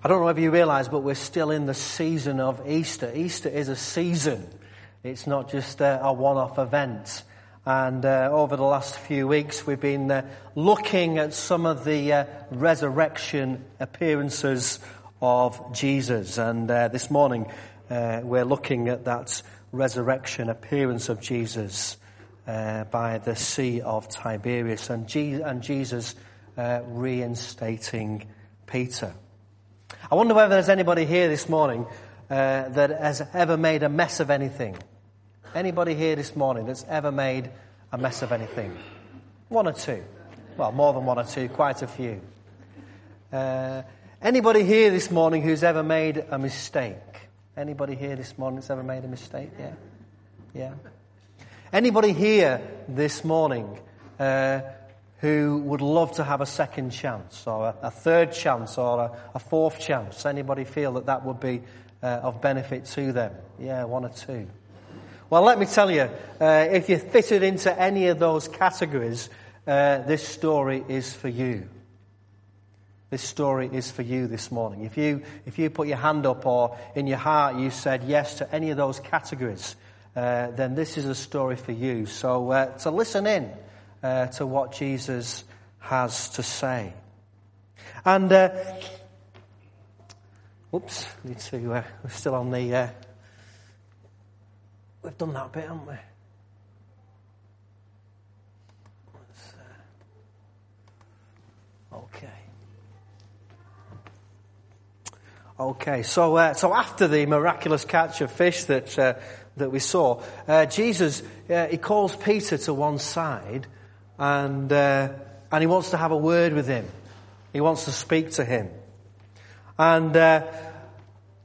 I don't know if you realize, but we're still in the season of Easter. Easter is a season. It's not just a, a one-off event. And uh, over the last few weeks, we've been uh, looking at some of the uh, resurrection appearances of Jesus. And uh, this morning, uh, we're looking at that resurrection appearance of Jesus uh, by the Sea of Tiberias and, Je- and Jesus reinstating Peter. I wonder whether there's anybody here this morning uh, that has ever made a mess of anything. Anybody here this morning that's ever made a mess of anything? One or two. Well, more than one or two, quite a few. Uh, anybody here this morning who's ever made a mistake? Anybody here this morning that's ever made a mistake? Yeah? Yeah? Anybody here this morning uh, who would love to have a second chance or a, a third chance or a, a, fourth chance? Anybody feel that that would be uh, of benefit to them? Yeah, one or two. Well, let me tell you, uh, if you're fitted into any of those categories, uh, this story is for you. This story is for you this morning. If you, if you put your hand up or in your heart you said yes to any of those categories, uh, then this is a story for you. So, uh, to listen in uh, to what Jesus has to say. And, uh, oops, need to, uh, we're still on the, uh, we've done that bit, haven't we? Uh, okay. Okay, so uh, so after the miraculous catch of fish that uh, that we saw, uh, Jesus uh, he calls Peter to one side and, uh, and he wants to have a word with him. He wants to speak to him. And, uh,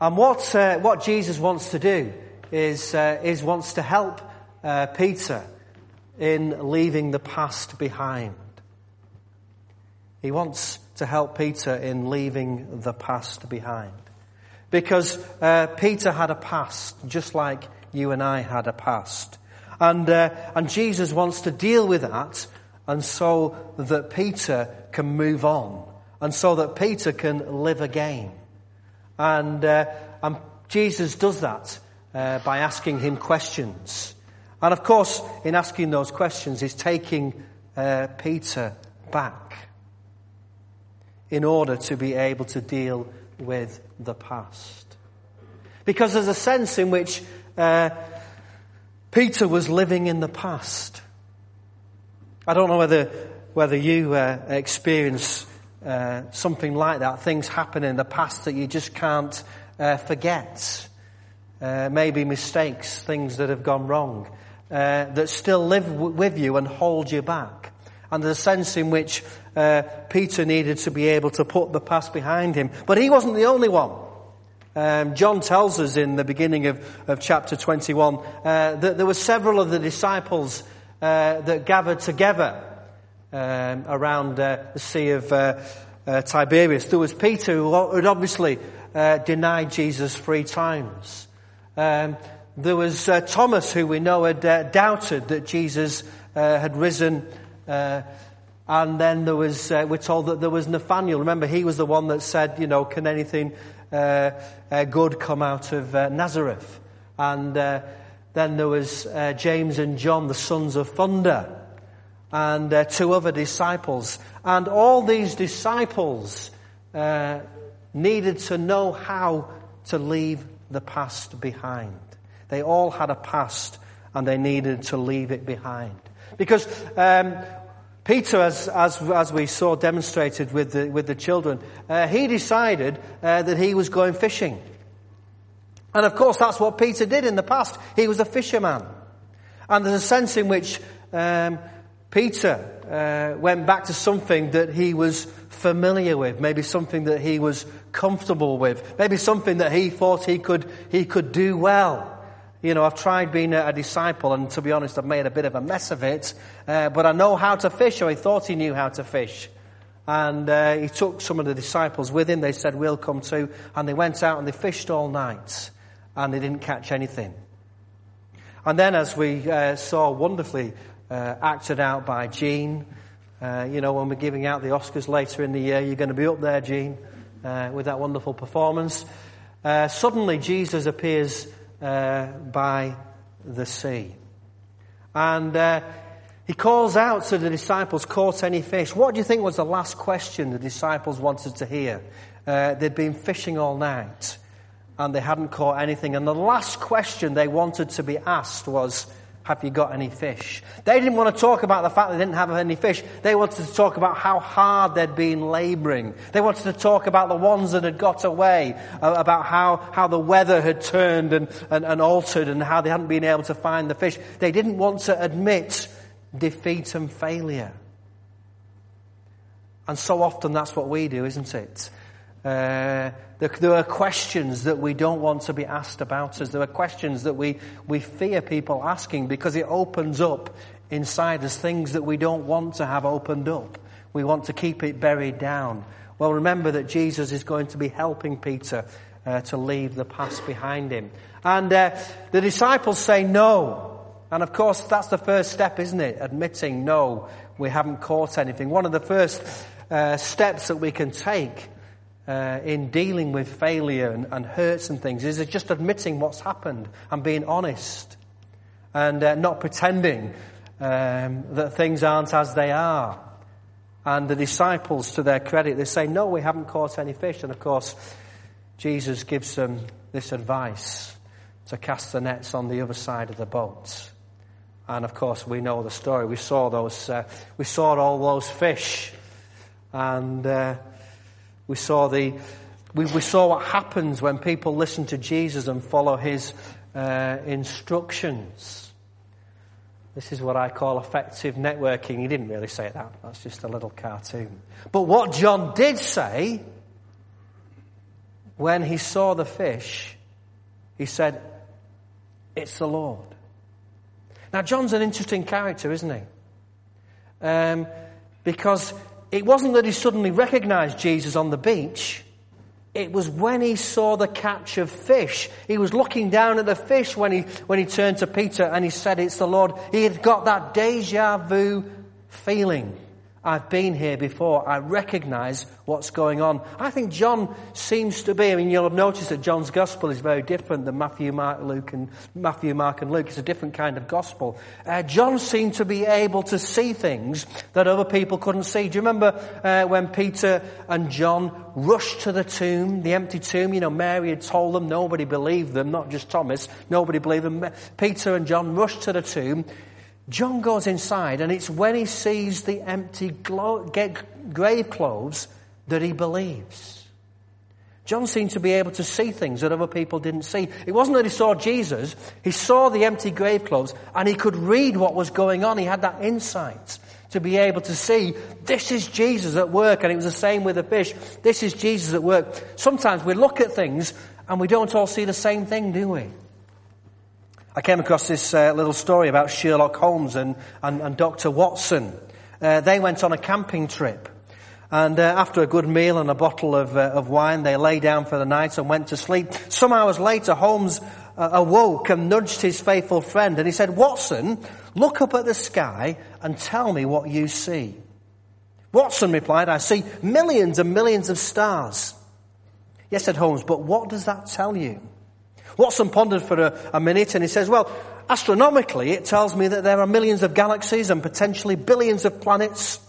and what, uh, what Jesus wants to do is, uh, is wants to help uh, Peter in leaving the past behind. He wants to help Peter in leaving the past behind. Because uh, Peter had a past, just like you and I had a past. And, and Jesus wants to deal with that and so that Peter can move on, and so that Peter can live again. And, uh, and Jesus does that uh, by asking him questions. And of course, in asking those questions, he's taking uh, Peter back in order to be able to deal with the past. Because there's a sense in which uh, Peter was living in the past. I don't know whether, whether you uh, experience uh, something like that, things happen in the past that you just can't uh, forget. Uh, maybe mistakes, things that have gone wrong, uh, that still live w- with you and hold you back. And the sense in which uh, Peter needed to be able to put the past behind him. But he wasn't the only one. Um, John tells us in the beginning of, of chapter 21 that there were several of the disciples uh, that gathered together um, around uh, the Sea of uh, uh Tiberias. There was Peter who had obviously denied Jesus three times. Um, there was Thomas who we know had doubted that Jesus had risen. and then there was, we're told that there was Nathaniel. Remember, he was the one that said, you know, can anything good come out of Nazareth? And then there was uh, James and John, the sons of thunder, and uh, two other disciples. And all these disciples uh, needed to know how to leave the past behind. They all had a past and they needed to leave it behind. Because um, Peter, as, as, as, we saw demonstrated with the, with the children, uh, he decided uh, that he was going fishing. And of course, that's what Peter did in the past. He was a fisherman. And there's a sense in which um, Peter uh, went back to something that he was familiar with, maybe something that he was comfortable with, maybe something that he thought he could, he could do well. You know, I've tried being a, a disciple, and to be honest, I've made a bit of a mess of it, uh, but I know how to fish, or he thought he knew how to fish. And uh, he took some of the disciples with him. They said, We'll come too. And they went out and they fished all night and they didn't catch anything. And then, as we uh, saw wonderfully uh, acted out by Gene, uh, you know, when we're giving out the Oscars later in the year, you're going to be up there, Gene. uh, with that wonderful performance. Uh, suddenly, Jesus appears uh, by the sea. And he calls out to the disciples, caught any fish? What do you think was the last question the disciples wanted to hear? They'd been fishing all night and they hadn't caught anything. And the last question they wanted to be asked was, have you got any fish? They didn't want to talk about the fact they didn't have any fish. They wanted to talk about how hard they'd been laboring. They wanted to talk about the ones that had got away, uh, about how, how the weather had turned and, and, and altered and how they hadn't been able to find the fish. They didn't want to admit defeat and failure. And so often that's what we do, isn't it? Uh, there, are questions that we don't want to be asked about us. There are questions that we, we fear people asking because it opens up inside us things that we don't want to have opened up. We want to keep it buried down. Well, remember that Jesus is going to be helping Peter uh, to leave the past behind him. And uh, the disciples say no. And of course, that's the first step, isn't it? Admitting, no, we haven't caught anything. One of the first uh, steps that we can take uh, in dealing with failure and, and, hurts and things is just admitting what's happened and being honest and uh, not pretending um, that things aren't as they are. And the disciples, to their credit, they say, No, we haven't caught any fish. And of course, Jesus gives them this advice to cast the nets on the other side of the boat. And of course, we know the story. We saw those, uh, we saw all those fish. And uh, we saw the, we, we, saw what happens when people listen to Jesus and follow his uh, instructions. This is what I call effective networking. He didn't really say that. That's just a little cartoon. But what John did say when he saw the fish, he said, It's the Lord. Now, John's an interesting character, isn't he? Um, because it wasn't that he suddenly recognized Jesus on the beach. It was when he saw the catch of fish. He was looking down at the fish when he, when he turned to Peter and he said, it's the Lord. He had got that deja vu feeling. I've been here before. I recognize what's going on. I think John seems to be, I mean, you'll have noticed that John's gospel is very different than Matthew, Mark, Luke, and Matthew, Mark, and Luke. It's a different kind of gospel. Uh, John seemed to be able to see things that other people couldn't see. Do you remember uh, when Peter and John rushed to the tomb, the empty tomb? You know, Mary had told them, nobody believed them, not just Thomas, nobody believed them. Peter and John rushed to the tomb. John goes inside, and it's when he sees the empty glo- grave clothes that he believes. John seemed to be able to see things that other people didn't see. It wasn't that he saw Jesus, he saw the empty grave clothes, and he could read what was going on. He had that insight to be able to see this is Jesus at work, and it was the same with the fish. This is Jesus at work. Sometimes we look at things and we don't all see the same thing, do we? I came across this uh, little story about Sherlock Holmes and, and, and Dr. Watson. Uh, they went on a camping trip. And uh, after a good meal and a bottle of, uh, of wine, they lay down for the night and went to sleep. Some hours later, Holmes uh, awoke and nudged his faithful friend and he said, Watson, look up at the sky and tell me what you see. Watson replied, I see millions and millions of stars. Yes, said Holmes, but what does that tell you? Watson pondered for a, a minute and he says, well, astronomically it tells me that there are millions of galaxies and potentially billions of planets.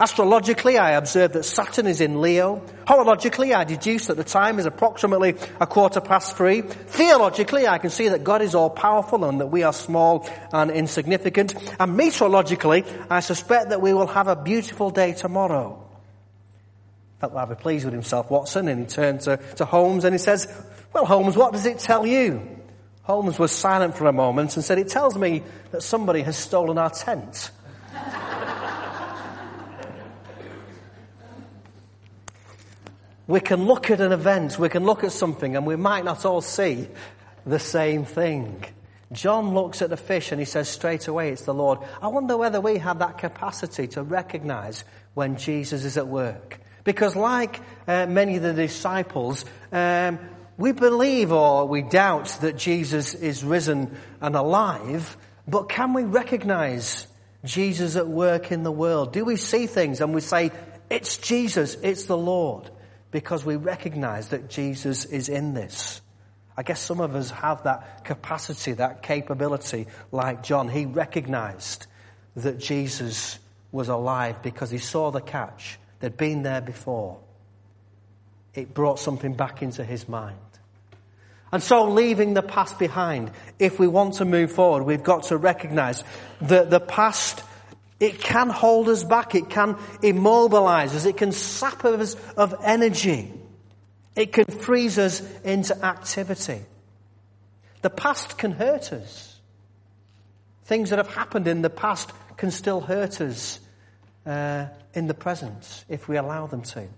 Astrologically, I observe that Saturn is in Leo. Horologically, I deduce that the time is approximately a quarter past three. Theologically, I can see that God is all powerful and that we are small and insignificant. And meteorologically, I suspect that we will have a beautiful day tomorrow. Felt rather pleased with himself, Watson, and he turned to, to Holmes and he says, well, Holmes, what does it tell you? Holmes was silent for a moment and said, It tells me that somebody has stolen our tent. we can look at an event, we can look at something, and we might not all see the same thing. John looks at the fish and he says straight away, It's the Lord. I wonder whether we have that capacity to recognize when Jesus is at work. Because, like uh, many of the disciples, um, we believe or we doubt that Jesus is risen and alive, but can we recognize Jesus at work in the world? Do we see things and we say, it's Jesus, it's the Lord? because we recognize that Jesus is in this. I guess some of us have that capacity, that capability, like John. He recognized that Jesus was alive because he saw the catch. They'd been there before. It brought something back into his mind. And so, leaving the past behind, if we want to move forward, we've got to recognize that the past, it can hold us back. It can immobilize us. It can sap us of energy. It can freeze us into activity. The past can hurt us. Things that have happened in the past can still hurt us uh, in the present if we allow them to.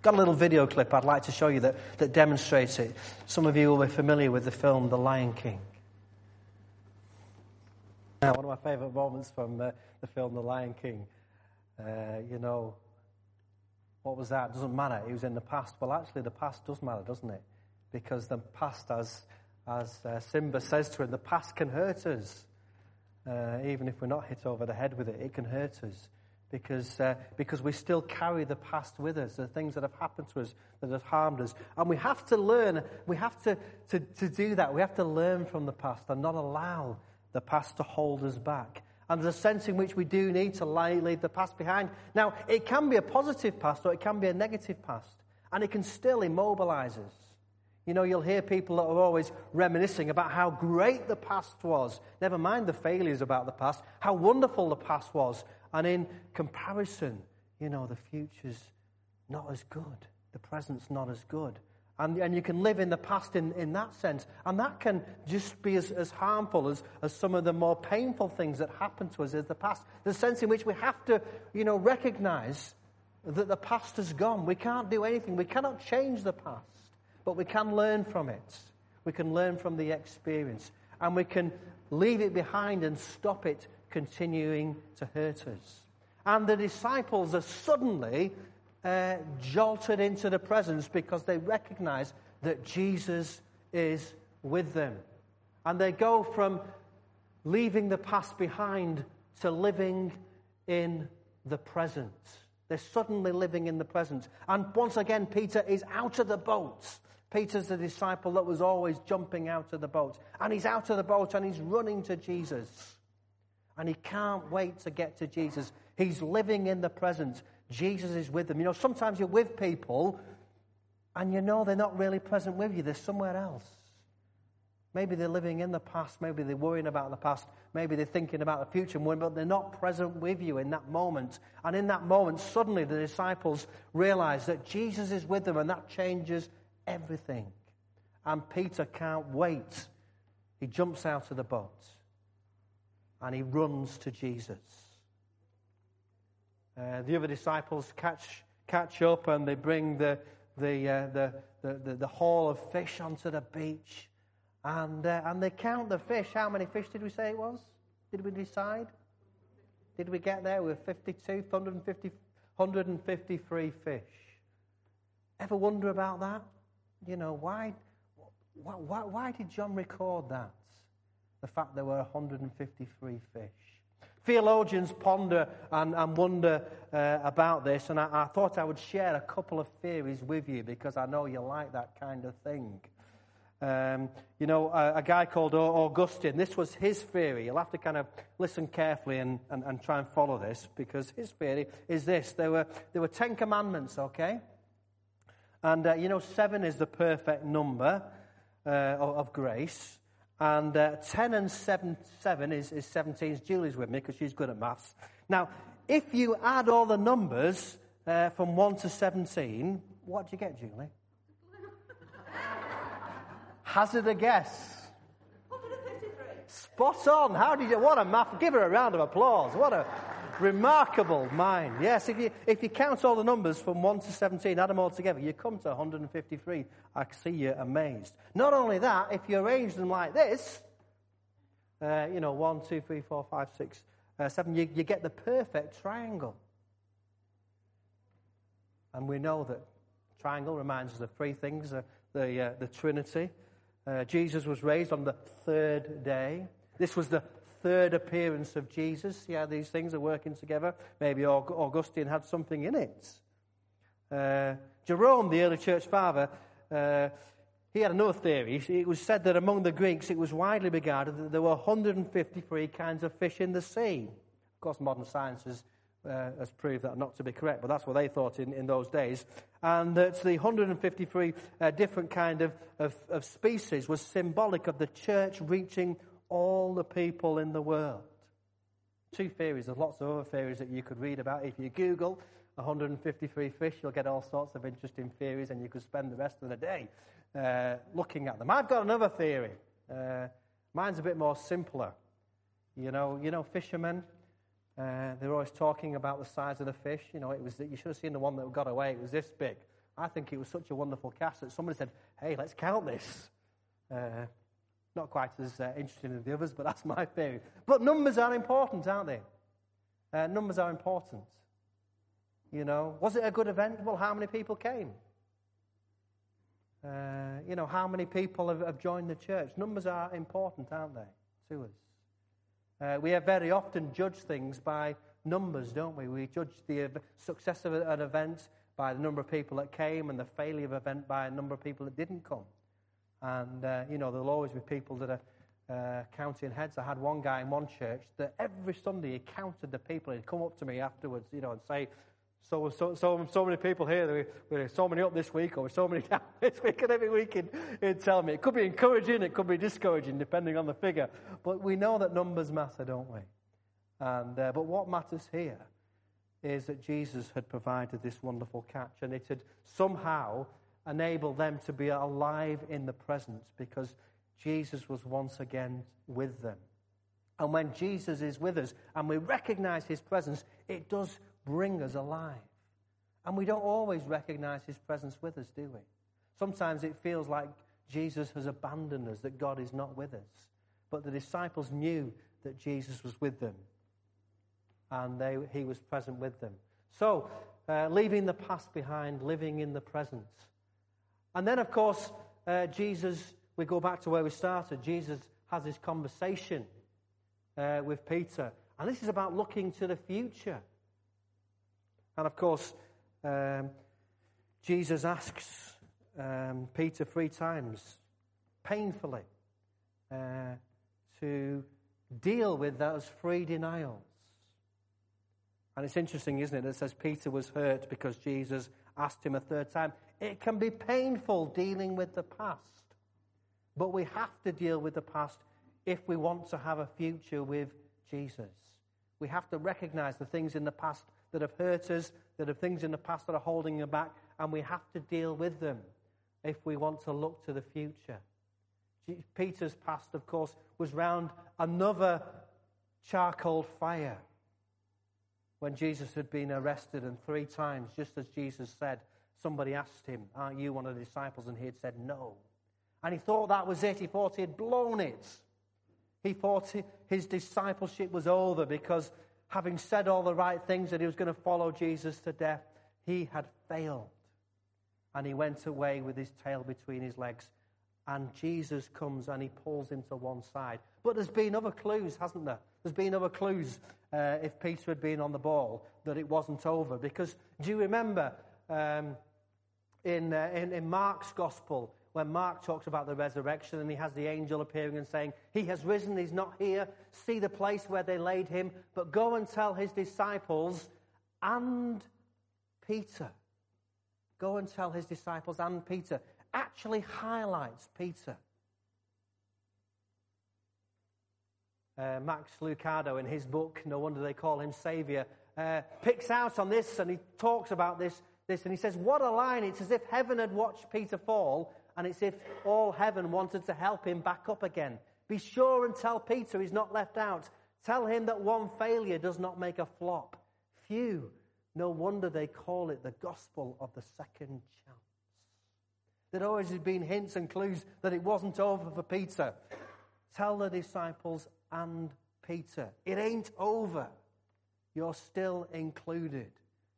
Got a little video clip I'd like to show you that, that demonstrates it. Some of you will be familiar with the film The Lion King. Now, one of my favourite moments from uh, the film The Lion King, uh, you know, what was that? Doesn't matter. It was in the past. Well, actually, the past does matter, doesn't it? Because the past, as, as uh, Simba says to him, the past can hurt us. Uh, even if we're not hit over the head with it, it can hurt us. Because, uh, because we still carry the past with us, the things that have happened to us that have harmed us. And we have to learn, we have to, to, to do that. We have to learn from the past and not allow the past to hold us back. And there's a sense in which we do need to leave the past behind. Now, it can be a positive past or it can be a negative past. And it can still immobilize us. You know, you'll hear people that are always reminiscing about how great the past was. Never mind the failures about the past, how wonderful the past was. And in comparison, you know, the future's not as good. The present's not as good. And, and you can live in the past in, in that sense. And that can just be as, as harmful as, as some of the more painful things that happen to us in the past. The sense in which we have to, you know, recognize that the past has gone. We can't do anything. We cannot change the past. But we can learn from it. We can learn from the experience. And we can leave it behind and stop it continuing to hurt us. And the disciples are suddenly uh, jolted into the presence because they recognize that Jesus is with them. And they go from leaving the past behind to living in the present. They're suddenly living in the present. And once again, Peter is out of the boat. Peter's the disciple that was always jumping out of the boat. And he's out of the boat and he's running to Jesus. And he can't wait to get to Jesus. He's living in the present. Jesus is with them. You know, sometimes you're with people and you know they're not really present with you, they're somewhere else. Maybe they're living in the past, maybe they're worrying about the past, maybe they're thinking about the future, but they're not present with you in that moment. And in that moment, suddenly the disciples realize that Jesus is with them, and that changes everything. And Peter can't wait. He jumps out of the boat and he runs to Jesus. Uh, the other disciples catch, catch up and they bring the, the, uh, the, the, the, the, haul of fish onto the beach. And, uh, and they count the fish. How many fish did we say it was? Did we decide? Did we get there? We were 52, 150, 153 fish. Ever wonder about that? You know, why, why, why did John record that? The fact there were 153 fish. Theologians ponder and, and wonder uh, about this, and I, I, thought I would share a couple of theories with you because I know you like that kind of thing. Um, you know, a, a, guy called Augustine, this was his theory. You'll have to kind of listen carefully and, and, and try and follow this because his theory is this. There were, there were Ten Commandments, okay? And, uh, you know, seven is the perfect number uh, of grace. And uh, 10 and 7, 7 is, is 17. Julie's with me because she's good at maths. Now, if you add all the numbers uh, from 1 to 17, what do you get, Julie? Hazard a guess. Spot on. How did you? What a math. Give her a round of applause. What a remarkable mind. Yes, if you, if you count all the numbers from 1 to 17, add them all together, you come to 153. I see you amazed. Not only that, if you arrange them like this, uh, you know, 1, 2, 3, 4, 5, 6, uh, 7, you, you get the perfect triangle. And we know that triangle reminds us of three things uh, the, uh, the Trinity. Uh, Jesus was raised on the third day. This was the third appearance of Jesus. Yeah, these things are working together. Maybe Augustine had something in it. Uh, Jerome, the early church father, uh, he had another theory. It was said that among the Greeks it was widely regarded that there were 153 kinds of fish in the sea. Of course, modern science has, uh, has proved that not to be correct, but that's what they thought in, in those days. And that the 153 uh, different kind of, of, of species was symbolic of the church reaching all the people in the world. Two theories. There's lots of other theories that you could read about. If you Google 153 fish, you'll get all sorts of interesting theories, and you could spend the rest of the day uh, looking at them. I've got another theory. Uh, mine's a bit more simpler. You know, you know, fishermen. Uh, they're always talking about the size of the fish. You know, it was you should have seen the one that got away. It was this big. I think it was such a wonderful cast that somebody said, "Hey, let's count this." Uh, not quite as uh, interesting as the others, but that's my theory. But numbers are important, aren't they? Uh, numbers are important. You know, was it a good event? Well, how many people came? Uh, you know, how many people have, have, joined the church? Numbers are important, aren't they, to us? Uh, we very often judge things by numbers, don't we? We judge the success of an event by the number of people that came and the failure of an event by a number of people that didn't come. And, uh, you know, there'll always be people that are uh, counting heads. I had one guy in one church that every Sunday he counted the people. He'd come up to me afterwards, you know, and say, so, so, so, so many people here, we're so many up this week, or we're so many down this week, and every week he'd, he'd tell me. It could be encouraging, it could be discouraging, depending on the figure. But we know that numbers matter, don't we? And, uh, but what matters here is that Jesus had provided this wonderful catch, and it had somehow enable them to be alive in the present because Jesus was once again with them. And when Jesus is with us and we recognize his presence, it does bring us alive. And we don't always recognize his presence with us, do we? Sometimes it feels like Jesus has abandoned us, that God is not with us. But the disciples knew that Jesus was with them and they, he was present with them. So, uh, leaving the past behind, living in the present. And then, of course, uh, Jesus, we go back to where we started. Jesus has this conversation uh, with Peter. And this is about looking to the future. And of course, um, Jesus asks um, Peter three times, painfully, uh, to deal with those three denials. And it's interesting, isn't it? It says Peter was hurt because Jesus asked him a third time. It can be painful dealing with the past, but we have to deal with the past if we want to have a future with Jesus. We have to recognize the things in the past that have hurt us, that are things in the past that are holding us back, and we have to deal with them if we want to look to the future. Peter's past, of course, was round another charcoal fire when Jesus had been arrested, and three times, just as Jesus said, somebody asked him, Aren't you one of the disciples? And he had said, No. And he thought that was it. He thought he had blown it. He thought his discipleship was over because, having said all the right things that he was going to follow Jesus to death, he had failed. And he went away with his tail between his legs. And Jesus comes and he pulls him to one side. But there's been other clues, hasn't there? There's been other clues uh, if Peter had been on the ball that it wasn't over. Because do you remember um, in, uh, in, in Mark's gospel when Mark talks about the resurrection and he has the angel appearing and saying, He has risen, he's not here. See the place where they laid him, but go and tell his disciples and Peter. Go and tell his disciples and Peter. Actually highlights Peter. uh, Max Lucado in his book, No Wonder They Call Him Savior, uh, picks out on this and he talks about this, this and he says, What a line! It's as if heaven had watched Peter fall and it's if all heaven wanted to help him back up again. Be sure and tell Peter he's not left out. Tell him that one failure does not make a flop. Phew, no wonder they call it the gospel of the second. There always been hints and clues that it wasn't over for Peter. Tell the disciples and Peter. It ain't over. You're still included.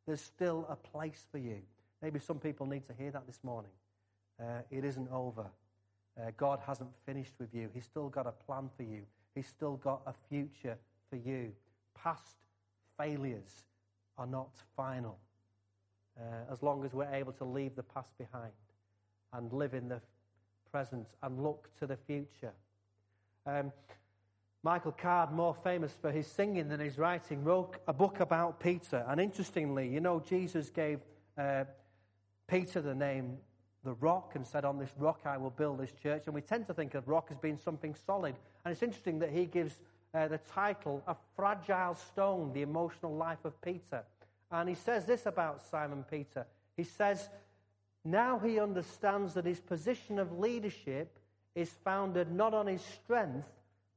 There's still a place for you. Maybe some people need to hear that this morning. Uh, it isn't over. Uh, God hasn't finished with you. He's still got a plan for you. He's still got a future for you. Past failures are not final. uh, as long as we're able to leave the past behind and live in the present and look to the future. Um, Michael Card, more famous for his singing than his writing, wrote a book about Peter. And interestingly, you know, Jesus gave uh, Peter the name the rock and said, On this rock I will build this church. And we tend to think of rock as being something solid. And it's interesting that he gives uh, the title, A Fragile Stone, the emotional life of Peter. And he says this about Simon Peter. He says, Now he understands that his position of leadership is founded not on his strength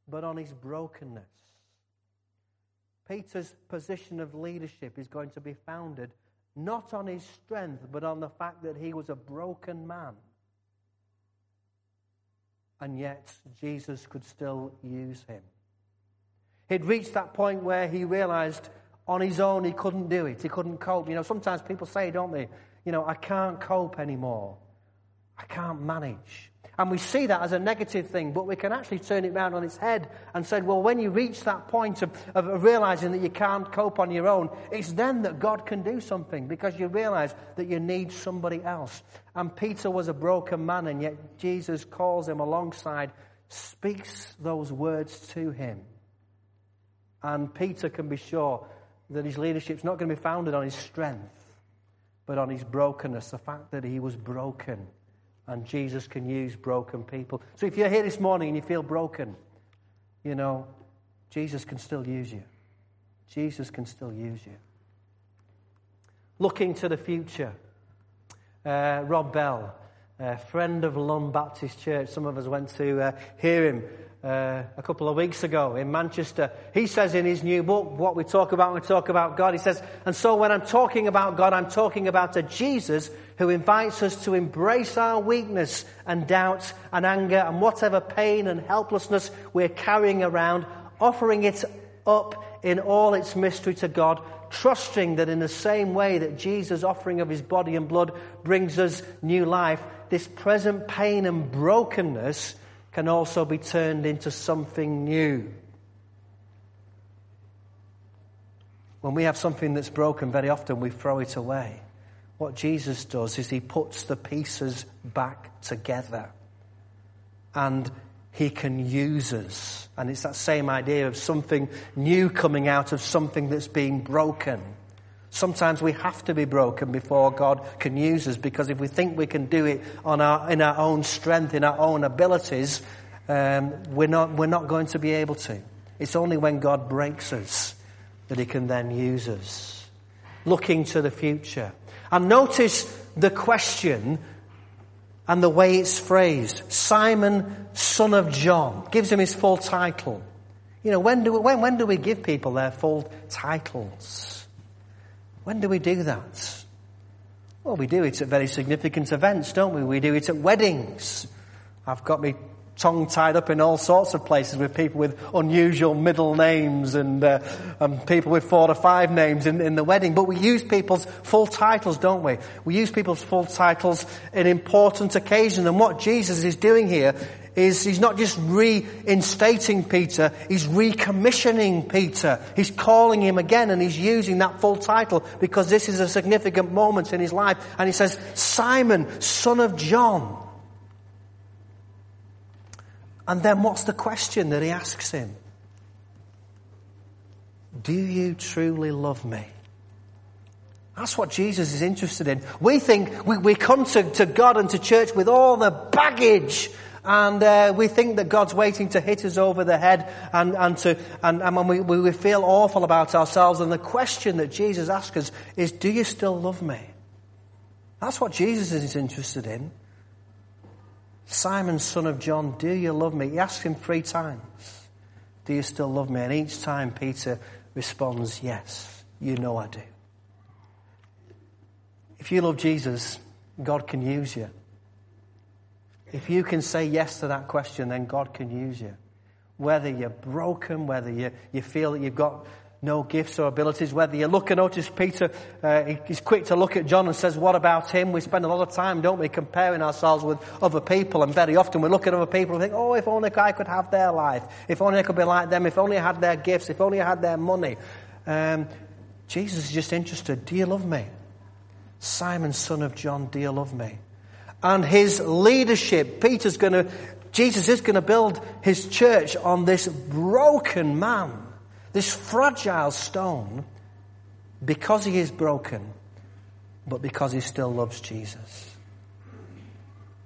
but on his brokenness. Peter's position of leadership is going to be founded not on his strength, but on the fact that he was a broken man. And yet, Jesus could still use him. He'd reached that point where he realized on his own he couldn't do it. He couldn't cope. You know, sometimes people say, don't they? You know, I can't cope anymore. I can't manage. And we see that as a negative thing, but we can actually turn it around on its head and say, well, when you reach that point of, of realizing that you can't cope on your own, it's then that God can do something because you realize that you need somebody else. And Peter was a broken man, and yet Jesus calls him alongside, speaks those words to him. And Peter can be sure that his leadership's not going to be founded on his strength, but on his brokenness, the fact that he was broken and Jesus can use broken people. So if you're here this morning and you feel broken, you know, Jesus can still use you. Jesus can still use you. Looking to the future, uh, Rob Bell, a friend of Lund Baptist Church, some of us went to uh, hear him uh, a couple of weeks ago in Manchester. He says in his new book, what we talk about when we talk about God, he says, and so when I'm talking about God, I'm talking about a Jesus who invites us to embrace our weakness and doubt and anger and whatever pain and helplessness we're carrying around, offering it up in all its mystery to God, trusting that in the same way that Jesus' offering of his body and blood brings us new life, this present pain and brokenness can also be turned into something new. When we have something that's broken, very often we throw it away. What Jesus does is he puts the pieces back together. And he can use us. And it's that same idea of something new coming out of something that's been broken. Sometimes we have to be broken before God can use us because if we think we can do it on our, in our own strength, in our own abilities, um, we're, not, we're not going to be able to. It's only when God breaks us that He can then use us. Looking to the future. And notice the question and the way it's phrased. Simon, son of John, gives him his full title. You know, when do we, when, when do we give people their full titles? When do we do that? Well, we do it at very significant events, don't we? We do it at weddings. I've got my tongue tied up in all sorts of places with people with unusual middle names and, uh, and people with four to five names in, in the wedding. But we use people's full titles, don't we? We use people's full titles in important occasions. And what Jesus is doing here is he's not just reinstating Peter, he's recommissioning Peter. He's calling him again and he's using that full title because this is a significant moment in his life. And he says, Simon, son of John. And then what's the question that he asks him? Do you truly love me? That's what Jesus is interested in. We think we, we come to, to God and to church with all the baggage and uh, we think that God's waiting to hit us over the head and, and, to, and, and when we, we feel awful about ourselves. And the question that Jesus asks us is, do you still love me? That's what Jesus is interested in. Simon, son of John, do you love me? He asks him three times. Do you still love me? And each time Peter responds, yes, you know I do. If you love Jesus, God can use you. If you can say yes to that question, then God can use you. Whether you're broken, whether you, you feel that you've got no gifts or abilities, whether you look and notice Peter, uh, he's quick to look at John and says, what about him? We spend a lot of time, don't we, comparing ourselves with other people and very often we look at other people and think, oh, if only I could have their life. If only I could be like them. If only I had their gifts. If only I had their money. Um, Jesus is just interested. Do you love me? Simon, son of John, do you love me? And his leadership, Peter's going to, Jesus is going to build his church on this broken man, this fragile stone, because he is broken, but because he still loves Jesus.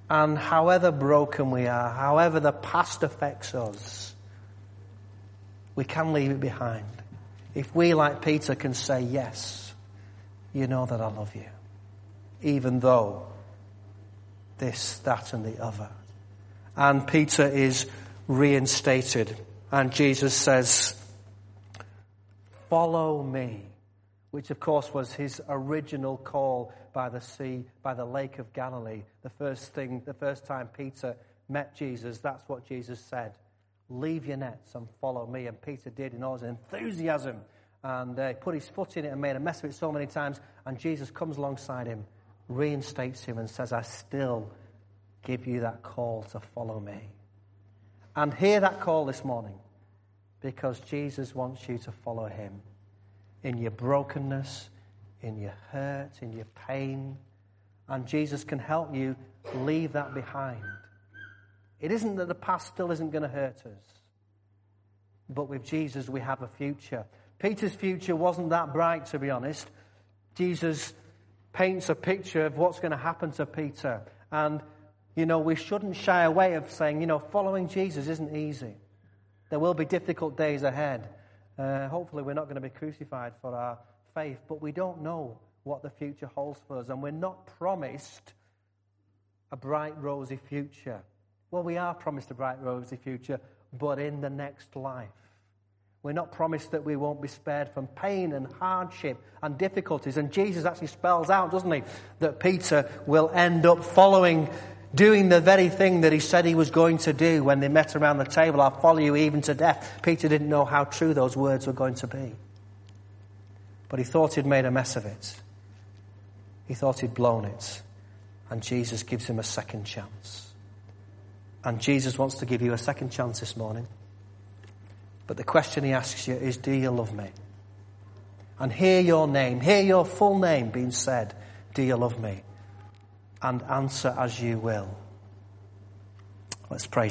And however broken we are, however the past affects us, we can leave it behind. If we, like Peter, can say, Yes, you know that I love you, even though this, that, and the other. And Peter is reinstated, and Jesus says, Follow me which of course was his original call by the sea, by the Lake of Galilee. The first thing, the first time Peter met Jesus, that's what Jesus said. Leave your nets and follow me. And Peter did in all his enthusiasm. And uh, put his foot in it and made a mess of it so many times. And Jesus comes alongside him, reinstates him, and says, I still give you that call to follow me. And hear that call this morning because Jesus wants you to follow him in your brokenness, in your hurt, in your pain. And Jesus can help you leave that behind. It isn't that the past still isn't going to hurt us, but with Jesus we have a future. Peter's future wasn't that bright, to be honest. Jesus paints a picture of what's going to happen to Peter. And, you know, we shouldn't shy away of saying, you know, following Jesus isn't easy. There will be difficult days ahead. Uh, hopefully, we're not going to be crucified for our faith, but we don't know what the future holds for us, and we're not promised a bright, rosy future. Well, we are promised a bright, rosy future, but in the next life. We're not promised that we won't be spared from pain and hardship and difficulties. And Jesus actually spells out, doesn't he, that Peter will end up following doing the very thing that he said he was going to do when they met around the table. I'll follow you even to death. Peter didn't know how true those words were going to be. But he thought he'd made a mess of it. He thought he'd blown it. And Jesus gives him a second chance. And Jesus wants to give you a second chance this morning. But the question he asks you is, do you love me? And hear your name, hear your full name being said, do you love me? and answer as you will. Let's pray.